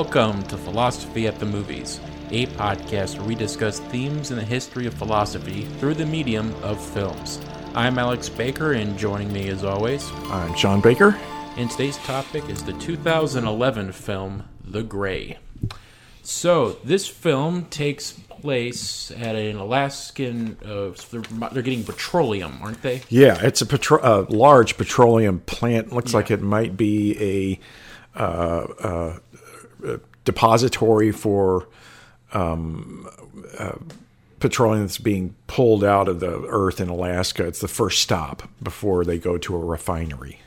Welcome to Philosophy at the Movies, a podcast where we discuss themes in the history of philosophy through the medium of films. I'm Alex Baker, and joining me as always, I'm Sean Baker. And today's topic is the 2011 film The Grey. So, this film takes place at an Alaskan. Uh, they're, they're, getting petroleum, aren't they? Yeah, it's a petro- uh, large petroleum plant. Looks yeah. like it might be a, uh, uh a depository for um, uh, petroleum that's being pulled out of the earth in Alaska. It's the first stop before they go to a refinery.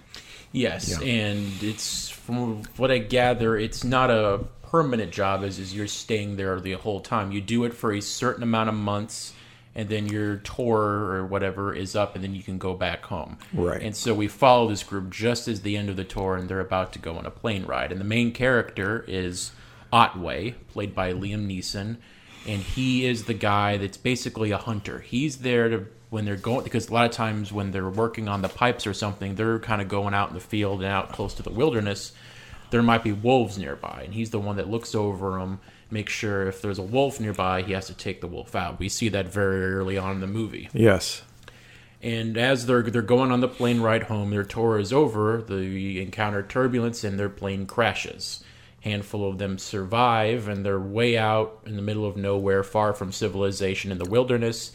Yes, yeah. and it's from what I gather, it's not a permanent job. As is you're staying there the whole time. You do it for a certain amount of months, and then your tour or whatever is up, and then you can go back home. Right. And so we follow this group just as the end of the tour, and they're about to go on a plane ride. And the main character is Ottway, played by Liam Neeson, and he is the guy that's basically a hunter. He's there to when they're going because a lot of times when they're working on the pipes or something, they're kind of going out in the field and out close to the wilderness. There might be wolves nearby, and he's the one that looks over them, makes sure if there's a wolf nearby, he has to take the wolf out. We see that very early on in the movie. Yes. And as they're they're going on the plane ride home, their tour is over. They encounter turbulence and their plane crashes handful of them survive and they're way out in the middle of nowhere far from civilization in the wilderness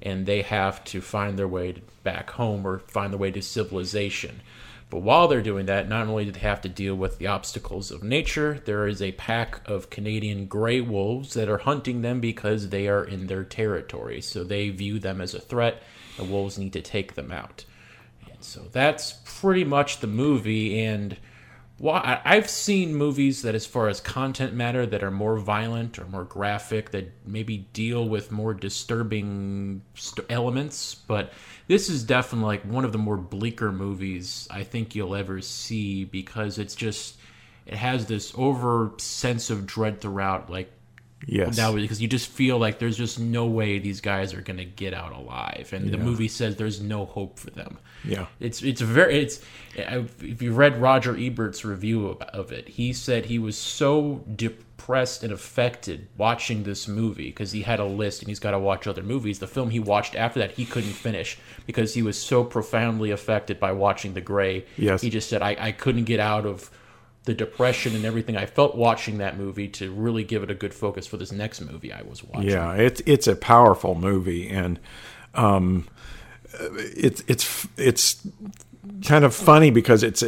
and they have to find their way back home or find their way to civilization but while they're doing that not only do they have to deal with the obstacles of nature there is a pack of canadian gray wolves that are hunting them because they are in their territory. So they view them as a threat. The wolves need to take them out. And so that's pretty much the movie. And well, I've seen movies that, as far as content matter, that are more violent or more graphic, that maybe deal with more disturbing st- elements. But this is definitely like one of the more bleaker movies I think you'll ever see because it's just it has this over sense of dread throughout. Like Yes. Now, because you just feel like there's just no way these guys are going to get out alive, and yeah. the movie says there's no hope for them. Yeah. It's it's very it's if you read Roger Ebert's review of it, he said he was so depressed and affected watching this movie because he had a list and he's got to watch other movies. The film he watched after that he couldn't finish because he was so profoundly affected by watching The Grey. Yes. He just said I I couldn't get out of the depression and everything I felt watching that movie to really give it a good focus for this next movie I was watching. Yeah, it's it's a powerful movie, and um, it's it's it's kind of funny because it's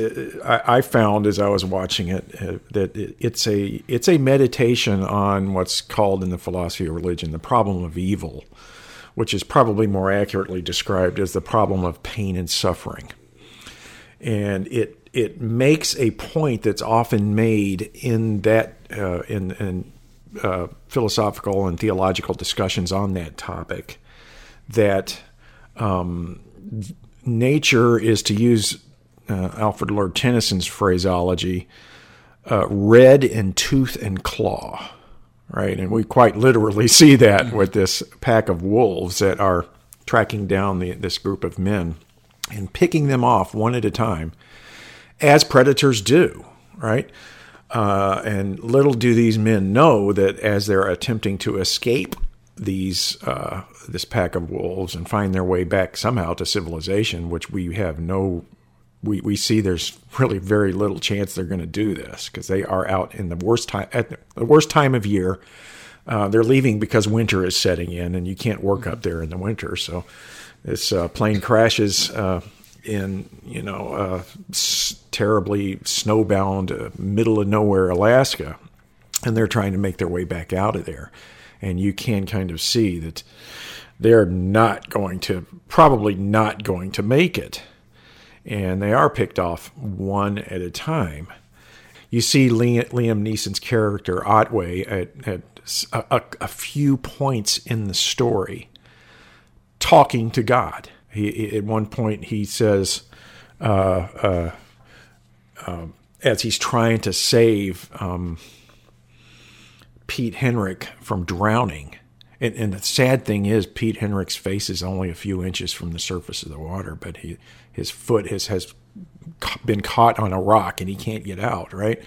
I found as I was watching it uh, that it's a it's a meditation on what's called in the philosophy of religion the problem of evil, which is probably more accurately described as the problem of pain and suffering, and it it makes a point that's often made in that uh, in, in uh, philosophical and theological discussions on that topic that um, nature is to use uh, Alfred Lord Tennyson's phraseology uh, red in tooth and claw right and we quite literally see that with this pack of wolves that are tracking down the, this group of men and picking them off one at a time as predators do, right? Uh, and little do these men know that as they're attempting to escape these uh, this pack of wolves and find their way back somehow to civilization, which we have no, we, we see there's really very little chance they're going to do this because they are out in the worst time at the worst time of year. Uh, they're leaving because winter is setting in, and you can't work up there in the winter. So this uh, plane crashes uh, in you know uh, s- terribly snowbound uh, middle of nowhere Alaska, and they're trying to make their way back out of there, and you can kind of see that they're not going to probably not going to make it, and they are picked off one at a time. You see Liam Neeson's character Ottway at, at a, a few points in the story talking to God he at one point he says, uh, uh, um, as he's trying to save um, Pete Hendrick from drowning, and, and, the sad thing is Pete Hendrick's face is only a few inches from the surface of the water, but he his foot has has been caught on a rock and he can't get out. Right,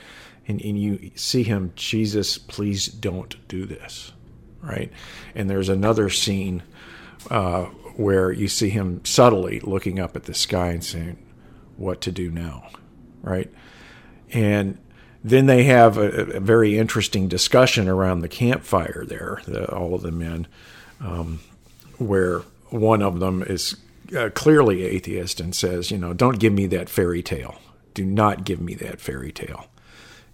and, and you see him, Jesus, please don't do this, right? And there's another scene uh, where you see him subtly looking up at the sky and saying, "What to do now?" Right? And then they have a, a very interesting discussion around the campfire there, the, all of the men, um, where one of them is uh, clearly atheist and says, "You know, don't give me that fairy tale. Do not give me that fairy tale."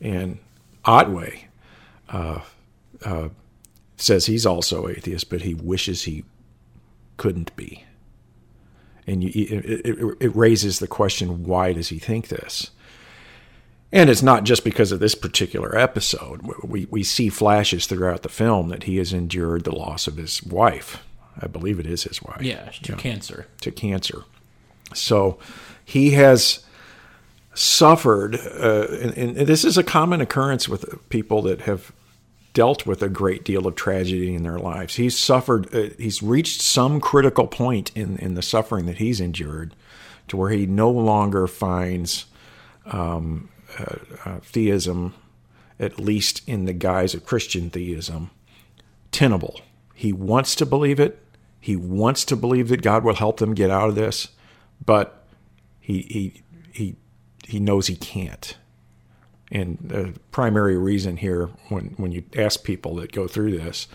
And Ottway uh, uh, says he's also atheist, but he wishes he couldn't be. And you, it, it, it raises the question why does he think this? And it's not just because of this particular episode. We, we see flashes throughout the film that he has endured the loss of his wife. I believe it is his wife. Yeah, to yeah, cancer. To cancer. So he has suffered, uh, and, and, this is a common occurrence with people that have dealt with a great deal of tragedy in their lives. He's suffered, uh, he's reached some critical point in, in the suffering that he's endured to where he no longer finds um, Uh, uh, theism, at least in the guise of Christian theism, tenable. He wants to believe it. He wants to believe that God will help them get out of this, but he he he he knows he can't. And the primary reason here, when when you ask people that go through this,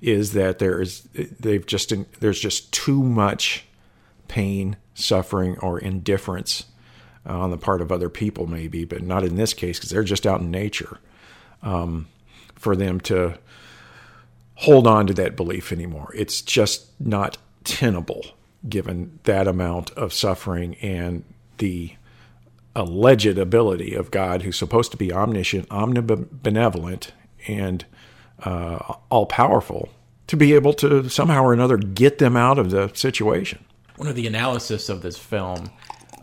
is that there is they've just there's just too much pain, suffering, or indifference uh, on the part of other people, maybe, but not in this case because they're just out in nature. Um, for them to hold on to that belief anymore, it's just not tenable given that amount of suffering and the alleged ability of God, who's supposed to be omniscient, omnibenevolent, and uh, all powerful, to be able to somehow or another get them out of the situation. One of the analysis of this film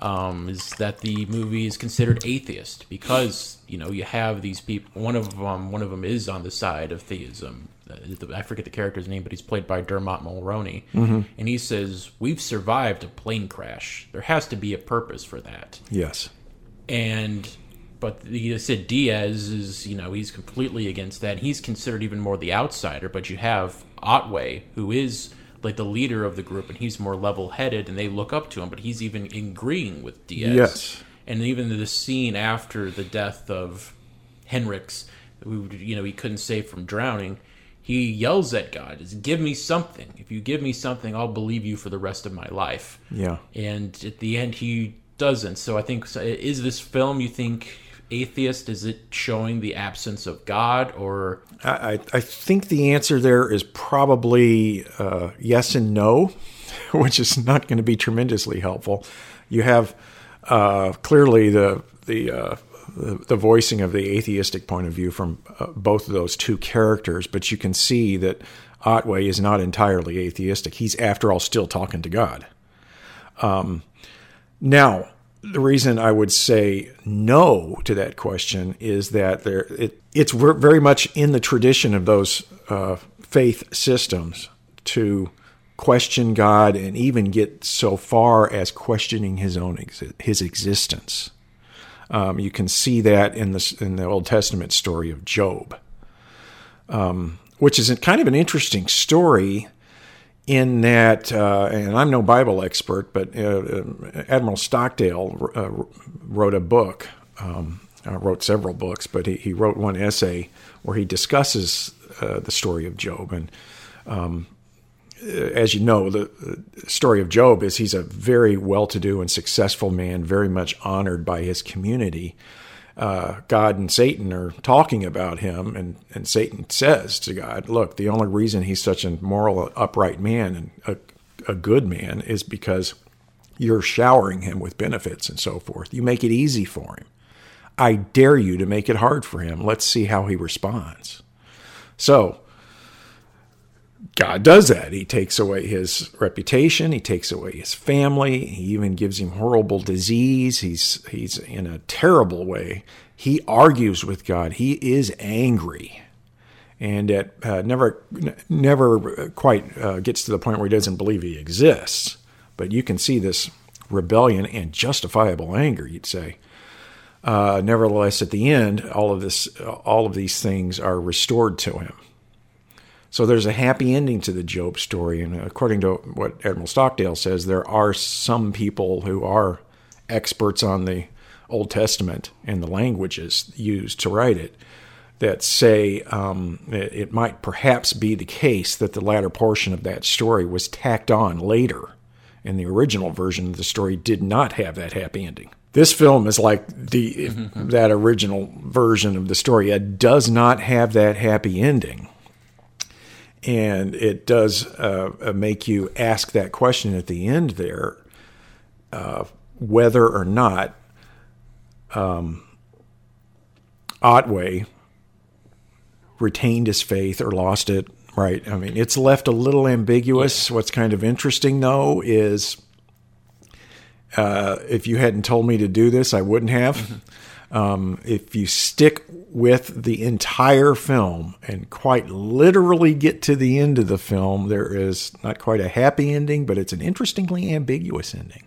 um, is that the movie is considered atheist because you know you have these people. One of um, one of them is on the side of theism. Uh, I forget the character's name, but he's played by Dermot Mulroney, mm-hmm. and he says we've survived a plane crash. There has to be a purpose for that. Yes and but the said Diaz is you know he's completely against that. He's considered even more the outsider. But you have Ottway, who is like the leader of the group, and he's more level-headed, and they look up to him. But he's even agreeing with Diaz. Yes. And even the scene after the death of Hendricks, who you know he couldn't save from drowning, he yells at God, "Is give me something. If you give me something, I'll believe you for the rest of my life." Yeah. And at the end, he doesn't. So I think is this film you think atheist? Is it showing the absence of God or? I, I think the answer there is probably uh, yes and no, which is not going to be tremendously helpful. You have uh, clearly the the, uh, the, the voicing of the atheistic point of view from uh, both of those two characters, but you can see that Ottway is not entirely atheistic. He's after all still talking to God. Um, now, the reason I would say no to that question is that there it, it's very much in the tradition of those uh, faith systems to question God and even get so far as questioning his own his existence. Um, you can see that in the in the Old Testament story of Job, um, which is kind of an interesting story in that, uh, and I'm no Bible expert, but uh, uh Admiral Stockdale uh, wrote a book, um, uh, wrote several books, but he, he, wrote one essay where he discusses uh, the story of Job. And um, as you know, the, story of Job is he's a very well to do and successful man, very much honored by his community uh, God and Satan are talking about him, and, and Satan says to God, Look, the only reason he's such a moral, upright man and a, a good man is because you're showering him with benefits and so forth. You make it easy for him. I dare you to make it hard for him. Let's see how he responds. So, God does that. He takes away his reputation. He takes away his family. He even gives him horrible disease. He's he's in a terrible way. He argues with God. He is angry, and it uh, never never quite uh, gets to the point where he doesn't believe he exists. But you can see this rebellion and justifiable anger. You'd say. uh, nevertheless, at the end, all of this, all of these things are restored to him. So there's a happy ending to the Job story, and according to what Admiral Stockdale says, there are some people who are experts on the Old Testament and the languages used to write it that say um, it, might perhaps be the case that the latter portion of that story was tacked on later, and the original version of the story did not have that happy ending. This film is like the mm-hmm. that original version of the story. It does not have that happy ending and it does uh, uh, make you ask that question at the end there uh, whether or not um, Ottway retained his faith or lost it. Right. I mean, it's left a little ambiguous. What's kind of interesting, though, is uh, if you hadn't told me to do this, I wouldn't have. Mm-hmm. Um, if you stick with the entire film and quite literally get to the end of the film, there is not quite a happy ending, but it's an interestingly ambiguous ending.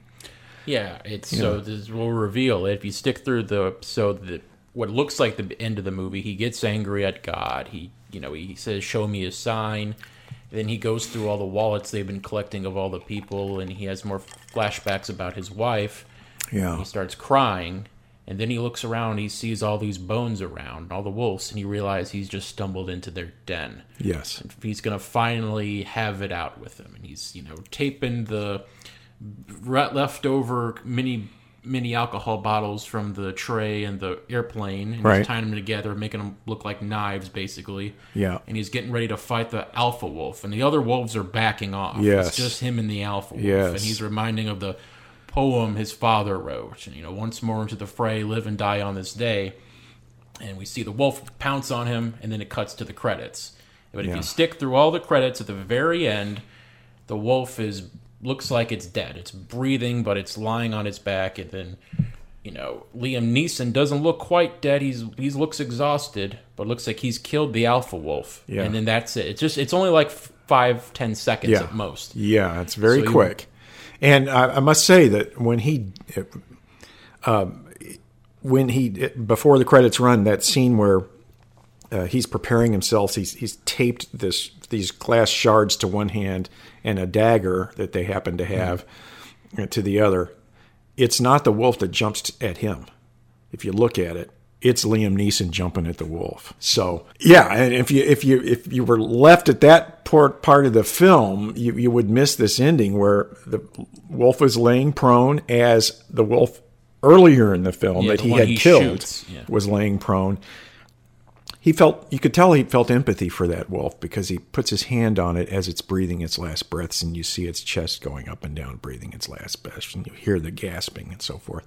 Yeah, it's you so know. this will reveal. If you stick through the so the what looks like the end of the movie, he gets angry at God. He you know he says, "Show me a sign." then he goes through all the wallets they've been collecting of all the people, and he has more flashbacks about his wife. Yeah, he starts crying and then he looks around, he sees all these bones around, all the wolves, and he realizes he's just stumbled into their den. Yes. And he's going to finally have it out with them. And he's, you know, taping the leftover mini mini alcohol bottles from the tray and the airplane and right. he's tying them together making them look like knives basically yeah and he's getting ready to fight the alpha wolf and the other wolves are backing off yes. it's just him and the alpha wolf yes. and he's reminding of the poem his father wrote. And, you know, once more into the fray, live and die on this day. And we see the wolf pounce on him, and then it cuts to the credits. But if yeah. you stick through all the credits at the very end, the wolf is looks like it's dead. It's breathing, but it's lying on its back, and then you know Liam Neeson doesn't look quite dead. He's he looks exhausted, but looks like he's killed the alpha wolf. Yeah. and then that's it. It's just it's only like five ten seconds yeah. at most. Yeah, it's very so quick. And I, I must say that when he, uh, when he before the credits run, that scene where uh, he's preparing himself, he's he's taped this these glass shards to one hand and a dagger that they happen to have mm-hmm. to the other. It's not the wolf that jumps at him. If you look at it, it's Liam Neeson jumping at the wolf. So yeah, and if you if you if you were left at that part part of the film, you, you would miss this ending where the wolf is laying prone as the wolf earlier in the film yeah, that the he had he killed yeah. was laying prone. He felt you could tell he felt empathy for that wolf because he puts his hand on it as it's breathing its last breaths, and you see its chest going up and down, breathing its last breaths, and you hear the gasping and so forth.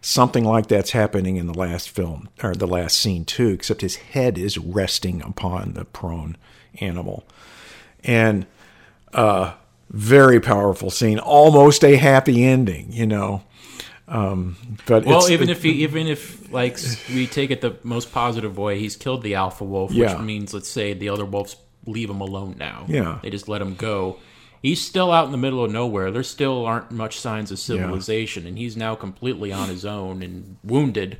Something like that's happening in the last film, or the last scene too, except his head is resting upon the prone animal. And uh, very powerful scene, almost a happy ending, you know. Um, but well, even if he, even if like we take it the most positive way, he's killed the alpha wolf, which means let's say the other wolves leave him alone now. Yeah, they just let him go he's still out in the middle of nowhere. There still aren't much signs of civilization, yeah. and he's now completely on his own and wounded.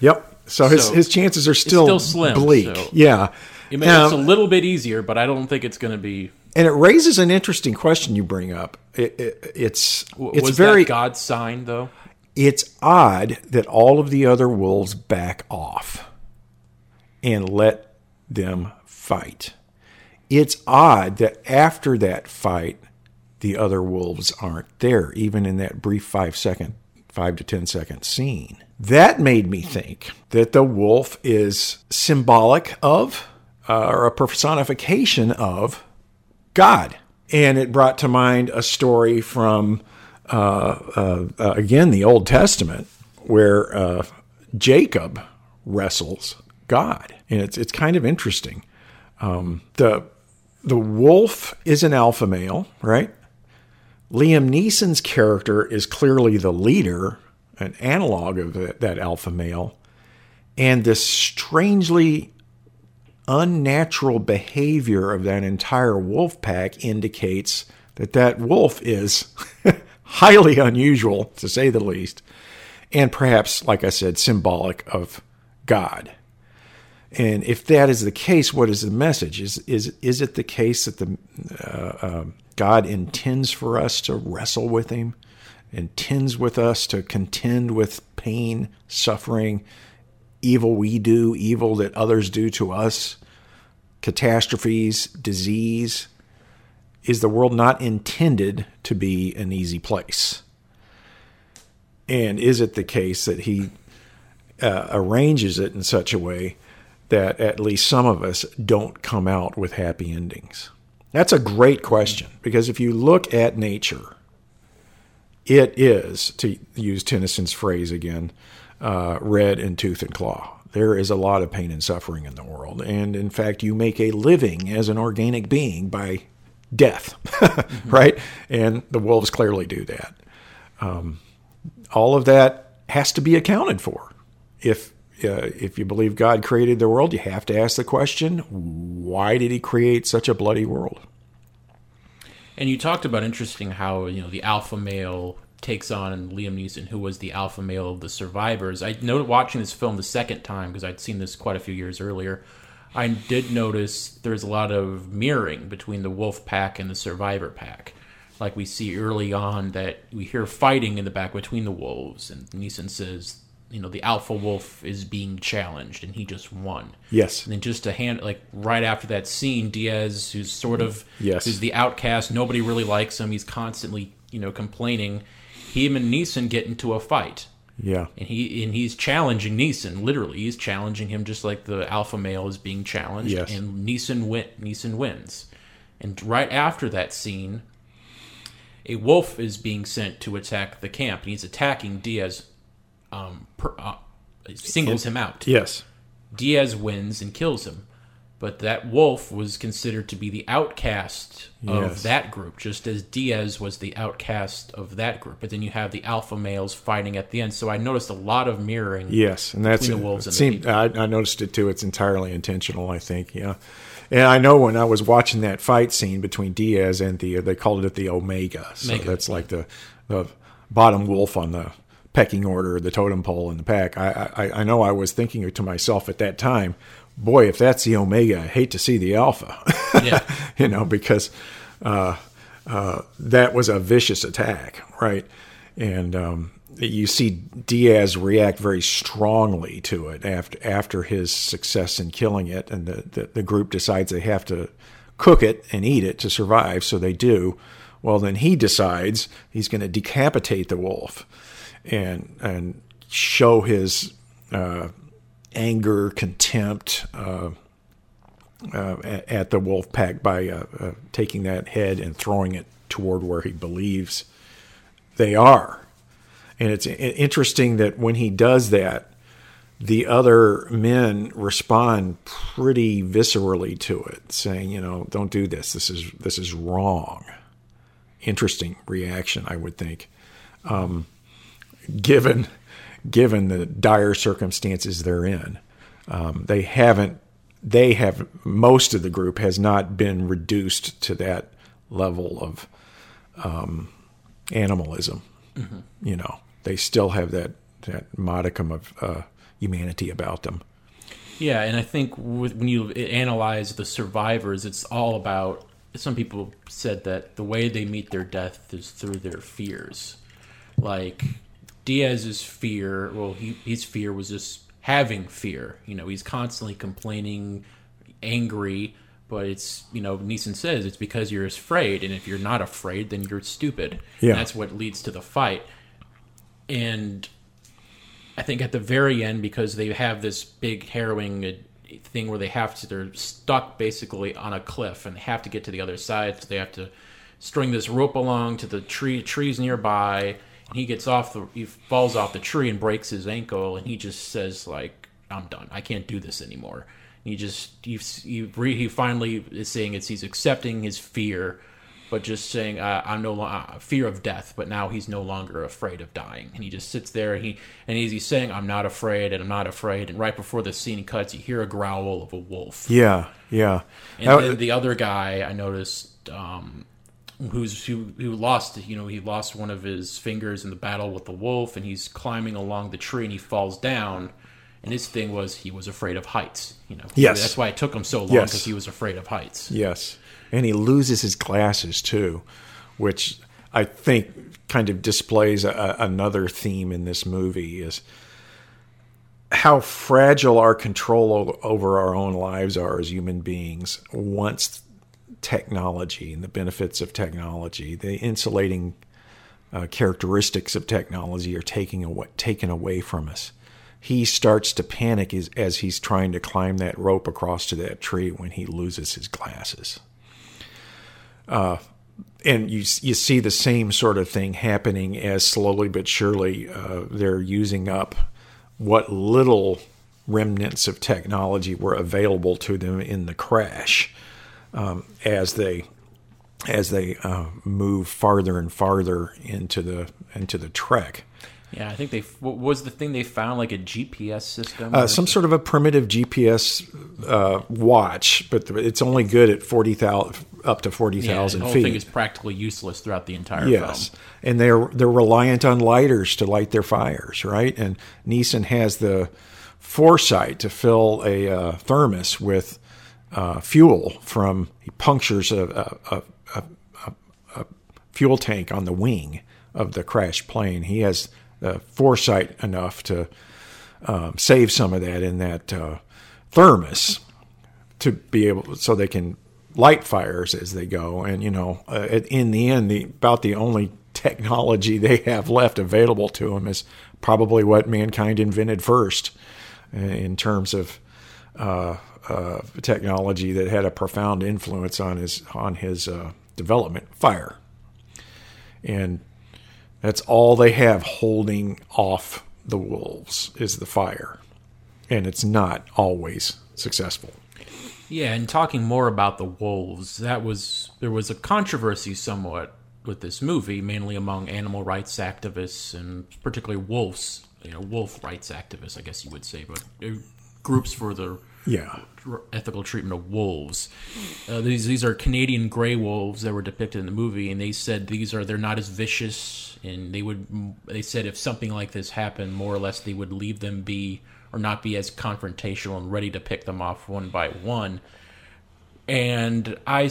Yep. So his so his chances are still, still slim, bleak. So yeah. It may, um, it's a little bit easier, but I don't think it's going to be. And it raises an interesting question you bring up. It, it, it's it's Was very God's sign though. It's odd that all of the other wolves back off and let them fight it's odd that after that fight, the other wolves aren't there, even in that brief five second, five to ten second scene. That made me think that the wolf is symbolic of, uh, or a personification of, God. And it brought to mind a story from, uh, uh, uh again, the Old Testament, where uh, Jacob wrestles God. And it's, it's kind of interesting. Um, the the wolf is an alpha male, right? Liam Neeson's character is clearly the leader, an analog of that alpha male. And this strangely unnatural behavior of that entire wolf pack indicates that that wolf is highly unusual, to say the least. and perhaps, like I said, symbolic of God. And if that is the case, what is the message? Is is is it the case that the uh, uh, God intends for us to wrestle with Him, intends with us to contend with pain, suffering, evil we do, evil that others do to us, catastrophes, disease? Is the world not intended to be an easy place? And is it the case that He uh, arranges it in such a way that at least some of us don't come out with happy endings? That's a great question because if you look at nature, it is, to use Tennyson's phrase again, uh, red in tooth and claw. There is a lot of pain and suffering in the world. And in fact, you make a living as an organic being by death, mm-hmm. right? And the wolves clearly do that. Um, all of that has to be accounted for. If uh, if you believe God created the world, you have to ask the question: Why did He create such a bloody world? And you talked about interesting how you know the alpha male takes on Liam Neeson, who was the alpha male of the survivors. I noted watching this film the second time because I'd seen this quite a few years earlier. I did notice there's a lot of mirroring between the wolf pack and the survivor pack. Like we see early on that we hear fighting in the back between the wolves, and Neeson says, you know, the alpha wolf is being challenged, and he just won. Yes. And then just to hand, like right after that scene, Diaz, who's sort of, yes, who's the outcast, nobody really likes him. He's constantly, you know, complaining. Him and Neeson get into a fight. Yeah. And he and he's challenging Neeson. Literally, he's challenging him just like the alpha male is being challenged. Yes. And Neeson win. Neeson wins. And right after that scene, a wolf is being sent to attack the camp, and he's attacking Diaz. Um, per, uh, singles him out. Yes. Diaz wins and kills him but that wolf was considered to be the outcast of Yes. that group, just as Diaz was the outcast of that group. But then you have the alpha males fighting at the end. So I noticed a lot of mirroring. Yes, and that's Between the wolves and seemed. I, I noticed it too. It's entirely intentional. I think. Yeah, and I know when I was watching that fight scene between Diaz and the they called it the Omega. So Omega, that's like the the bottom wolf on the pecking order, the totem pole in the pack. I, I I know I was thinking to myself at that time, boy, if that's the Omega, I hate to see the Alpha. Yeah. you know, because uh, uh, that was a vicious attack, right? And um, you see Diaz react very strongly to it after after his success in killing it, and the, the, the group decides they have to cook it and eat it to survive, so they do. Well, then he decides he's going to decapitate the wolf and and show his uh, anger, contempt, uh, uh, at, the wolf pack by uh, uh, taking that head and throwing it toward where he believes they are. And it's interesting that when he does that, the other men respond pretty viscerally to it, saying, "You know, don't do this. This is this is wrong." Interesting reaction, I would think, um, given given the dire circumstances they're in. Um, they haven't they have most of the group has not been reduced to that level of um, animalism. You know, they still have that that modicum of uh, humanity about them. Yeah, and I think with, when you analyze the survivors, it's all about. Some people said that the way they meet their death is through their fears. Like Diaz's fear, well, he, his fear was just having fear. You know, he's constantly complaining, angry, but it's you know Neeson says it's because you're afraid, and if you're not afraid, then you're stupid. Yeah. And that's what leads to the fight. And I think at the very end, because they have this big harrowing uh, thing where they have to, they're stuck basically on a cliff and they have to get to the other side. So they have to string this rope along to the tree, trees nearby. He gets off the, he falls off the tree and breaks his ankle. And he just says like, "I'm done. I can't do this anymore." And he just, you, you, re- he finally is saying it's he's accepting his fear but just saying uh, I'm no longer uh, fear of death. But now he's no longer afraid of dying, and he just sits there. And he and he's, he's saying I'm not afraid, and I'm not afraid. And right before the scene cuts, you hear a growl of a wolf. Yeah, yeah. And That- then the other guy, I noticed um, who's who, who lost you know he lost one of his fingers in the battle with the wolf and he's climbing along the tree and he falls down and his thing was he was afraid of heights you know Yes. that's why it took him so long Yes. because he was afraid of heights Yes. And he loses his glasses too, which I think kind of displays a, another theme in this movie is how fragile our control over our own lives are as human beings once technology and the benefits of technology, the insulating uh, characteristics of technology are taking away, taken away from us. He starts to panic as, as he's trying to climb that rope across to that tree when he loses his glasses. Uh, and you you see the same sort of thing happening as slowly but surely uh, they're using up what little remnants of technology were available to them in the crash um, as they as they uh, move farther and farther into the into the trek. yeah i think they what was the thing they found like a gps system Uh, some sort of a primitive GPS uh, watch, but it's only good at forty thousand up to forty yeah, thousand the whole feet. thing is practically useless throughout the entire Yes, film and they're they're reliant on lighters to light their fires, right? And Neeson has the foresight to fill a uh, thermos with uh, fuel from he punctures a, a, a, a, fuel tank on the wing of the crashed plane. He has the foresight enough to um, save some of that in that uh, thermos to be able so they can light fires as they go and you know uh, in the end the about the only technology they have left available to them is probably what mankind invented first uh, in terms of uh, uh, technology that had a profound influence on his on his uh, development fire. And that's all they have holding off the wolves is the fire. And it's not always successful. Yeah, and talking more about the wolves, that was there was a controversy somewhat with this movie, mainly among animal rights activists and particularly wolves, you know, wolf rights activists, I guess you would say, but uh, groups for the yeah ethical treatment of wolves. Uh, these these are Canadian gray wolves that were depicted in the movie, and they said these are they're not as vicious, and they would they said if something like this happened, more or less they would leave them be or not be as confrontational and ready to pick them off one by one. And I,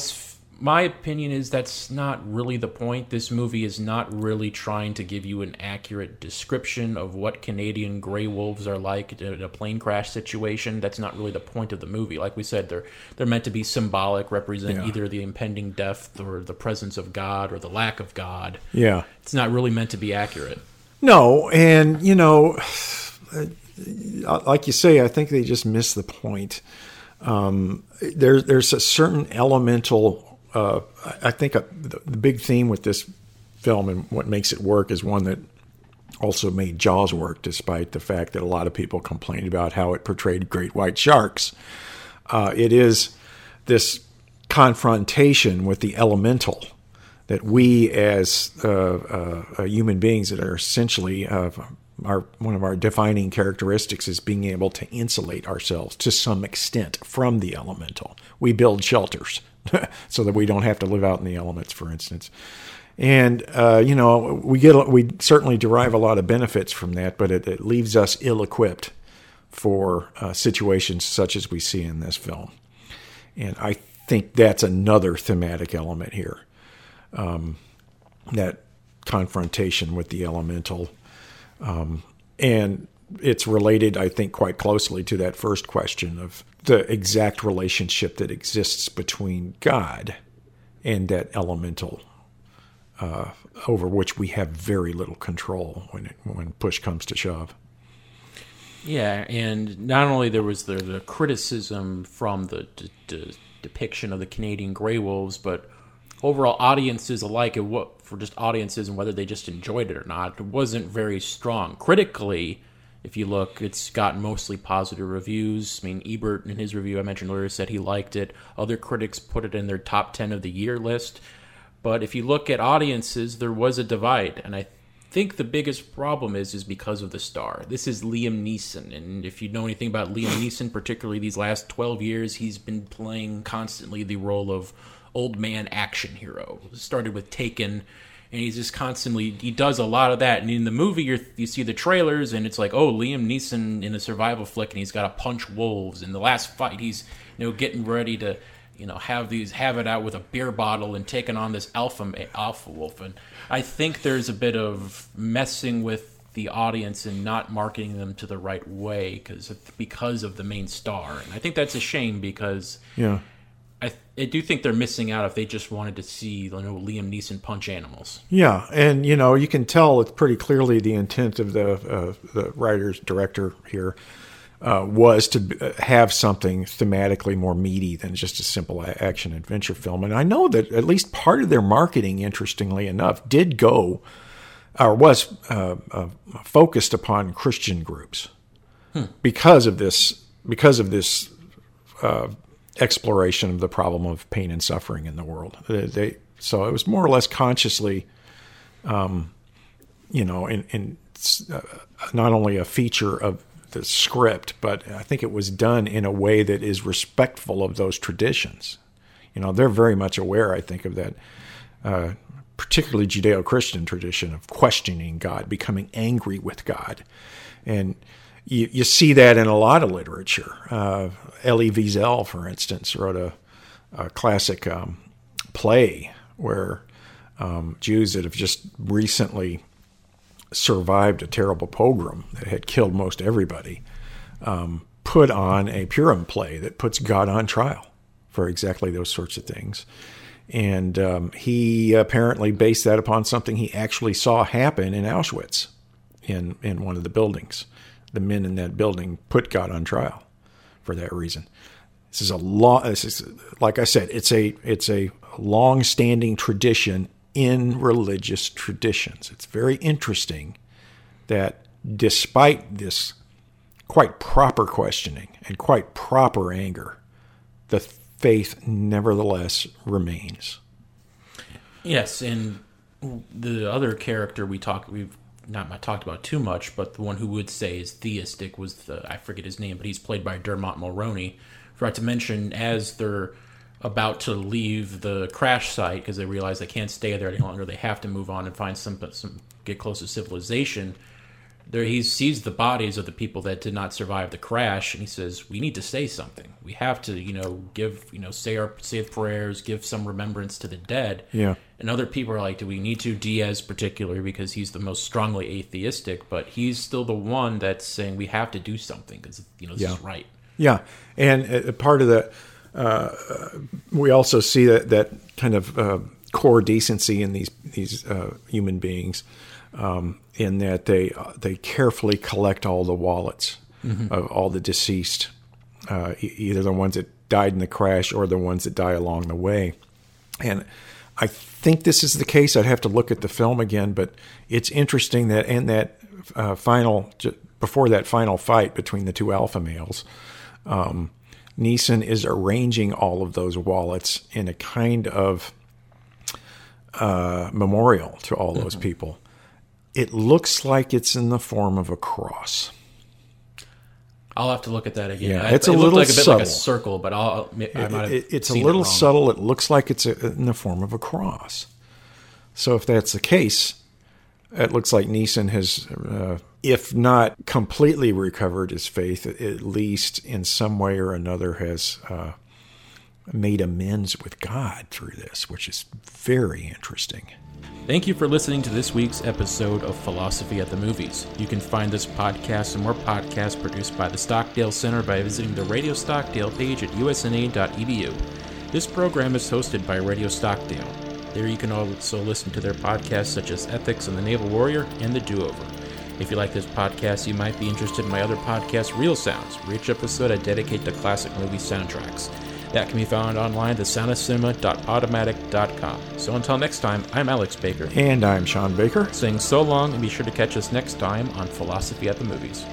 my opinion is that's not really the point. This movie is not really trying to give you an accurate description of what Canadian gray wolves are like in a plane crash situation. That's not really the point of the movie. Like we said, they're they're meant to be symbolic, represent Yeah. either the impending death or the presence of God or the lack of God. yeah It's not really meant to be accurate. No, and you know, like you say, I think they just miss the point. Um, there, there's a certain elemental. Uh, I think a, the, the big theme with this film and what makes it work is one that also made Jaws work, despite the fact that a lot of people complained about how it portrayed great white sharks. Uh, it is this confrontation with the elemental that we as uh, uh, uh, human beings that are essentially uh, our one of our defining characteristics is being able to insulate ourselves to some extent from the elemental. We build shelters so that we don't have to live out in the elements, for instance. And uh, you know, we get we certainly derive a lot of benefits from that, but it, it leaves us ill-equipped for uh, situations such as we see in this film. And I think that's another thematic element here um, that confrontation with the elemental. Um, and it's related, I think, quite closely to that first question of the exact relationship that exists between God and that elemental, uh, over which we have very little control when it, when push comes to shove. Yeah, and not only there was the, the criticism from the d- d- depiction of the Canadian Grey Wolves, but overall audiences alike, and what for just audiences and whether they just enjoyed it or not, it wasn't very strong. Critically, if you look, it's gotten mostly positive reviews. I mean, Ebert in his review I mentioned earlier said he liked it. Other critics put it in their top ten of the year list. But if you look at audiences, there was a divide, and I think the biggest problem is is because of the star. This is Liam Neeson, and if you know anything about Liam Neeson, particularly these last twelve years, he's been playing constantly the role of old man action hero. It started with Taken, and he's just constantly he does a lot of that. And in the movie, you you see the trailers, and it's like, oh, Liam Neeson in a survival flick, and he's got to punch wolves. In the last fight, he's you know getting ready to you know have these have it out with a beer bottle and taking on this alpha alpha wolf. And I think there's a bit of messing with the audience and not marketing them to the right way because because of the main star. And I think that's a shame because Yeah. I, I do think they're missing out if they just wanted to see you know Liam Neeson punch animals. Yeah, and you know you can tell it's pretty clearly the intent of the uh, the writer's director here uh, was to uh, have something thematically more meaty than just a simple action adventure film. And I know that at least part of their marketing, interestingly enough, did go or was uh, uh, focused upon Christian groups because of this because of this uh, exploration of the problem of pain and suffering in the world. They, they so it was more or less consciously, um, you know, in, in uh, not only a feature of the script, but I think it was done in a way that is respectful of those traditions. You know, they're very much aware, I think, of that, uh, particularly Judeo-Christian tradition of questioning God, becoming angry with God, and you, you see that in a lot of literature. Uh, Elie Wiesel, for instance, wrote a, a classic um, play where um, Jews that have just recently survived a terrible pogrom that had killed most everybody um, put on a Purim play that puts God on trial for exactly those sorts of things. And um, he apparently based that upon something he actually saw happen in Auschwitz in, in one of the buildings. The men in that building put God on trial for that reason. This is a long, this is, like I said, it's a it's a long-standing tradition in religious traditions. It's very interesting that despite this quite proper questioning and quite proper anger, the faith nevertheless remains. Yes, and the other character we talk we've not talked about too much, but the one who would say is theistic was the I forget his name, but he's played by Dermot Mulroney. Forgot to mention as they're about to leave the crash site because they realize they can't stay there any longer. They have to move on and find some some get close to civilization. There he sees the bodies of the people that did not survive the crash, and he says, "We need to say something. We have to, you know, give, you know, say our say prayers, give some remembrance to the dead." Yeah. And other people are like, "Do we need to?" Diaz, particularly, because he's the most strongly atheistic, but he's still the one that's saying we have to do something because you know this Yeah. is right. Yeah, and uh, part of that, uh, we also see that that kind of uh, core decency in these these uh, human beings, um, in that they they carefully collect all the wallets of all the deceased, uh, either the ones that died in the crash or the ones that die along the way, and. I think this is the case. I'd have to look at the film again, but it's interesting that in that uh, final, before that final fight between the two alpha males, um, Neeson is arranging all of those wallets in a kind of uh, memorial to all those people. It looks like it's in the form of a cross. I'll have to look at that again. Yeah, I- it's a it looked little like a bit like a subtle. circle, but I'll. I might have It- it's a it little wrong. subtle. It looks like it's a, in the form of a cross. So if that's the case, it looks like Neeson has, uh, if not completely recovered his faith, at least in some way or another has uh, made amends with God through this, which is very interesting. Thank you for listening to this week's episode of Philosophy at the Movies. You can find this podcast and more podcasts produced by the Stockdale Center by visiting the Radio Stockdale page at usna.edu. This program is hosted by Radio Stockdale. There you can also listen to their podcasts such as Ethics and the Naval Warrior and The Do Over. If you like this podcast, you might be interested in my other podcast, Real Sounds, where each episode I dedicate to classic movie soundtracks. That can be found online at soundofcinema.podomatic.com. So until next time, I'm Alex Baker. And I'm Sean Baker. Saying so long, and be sure to catch us next time on Philosophy at the Movies.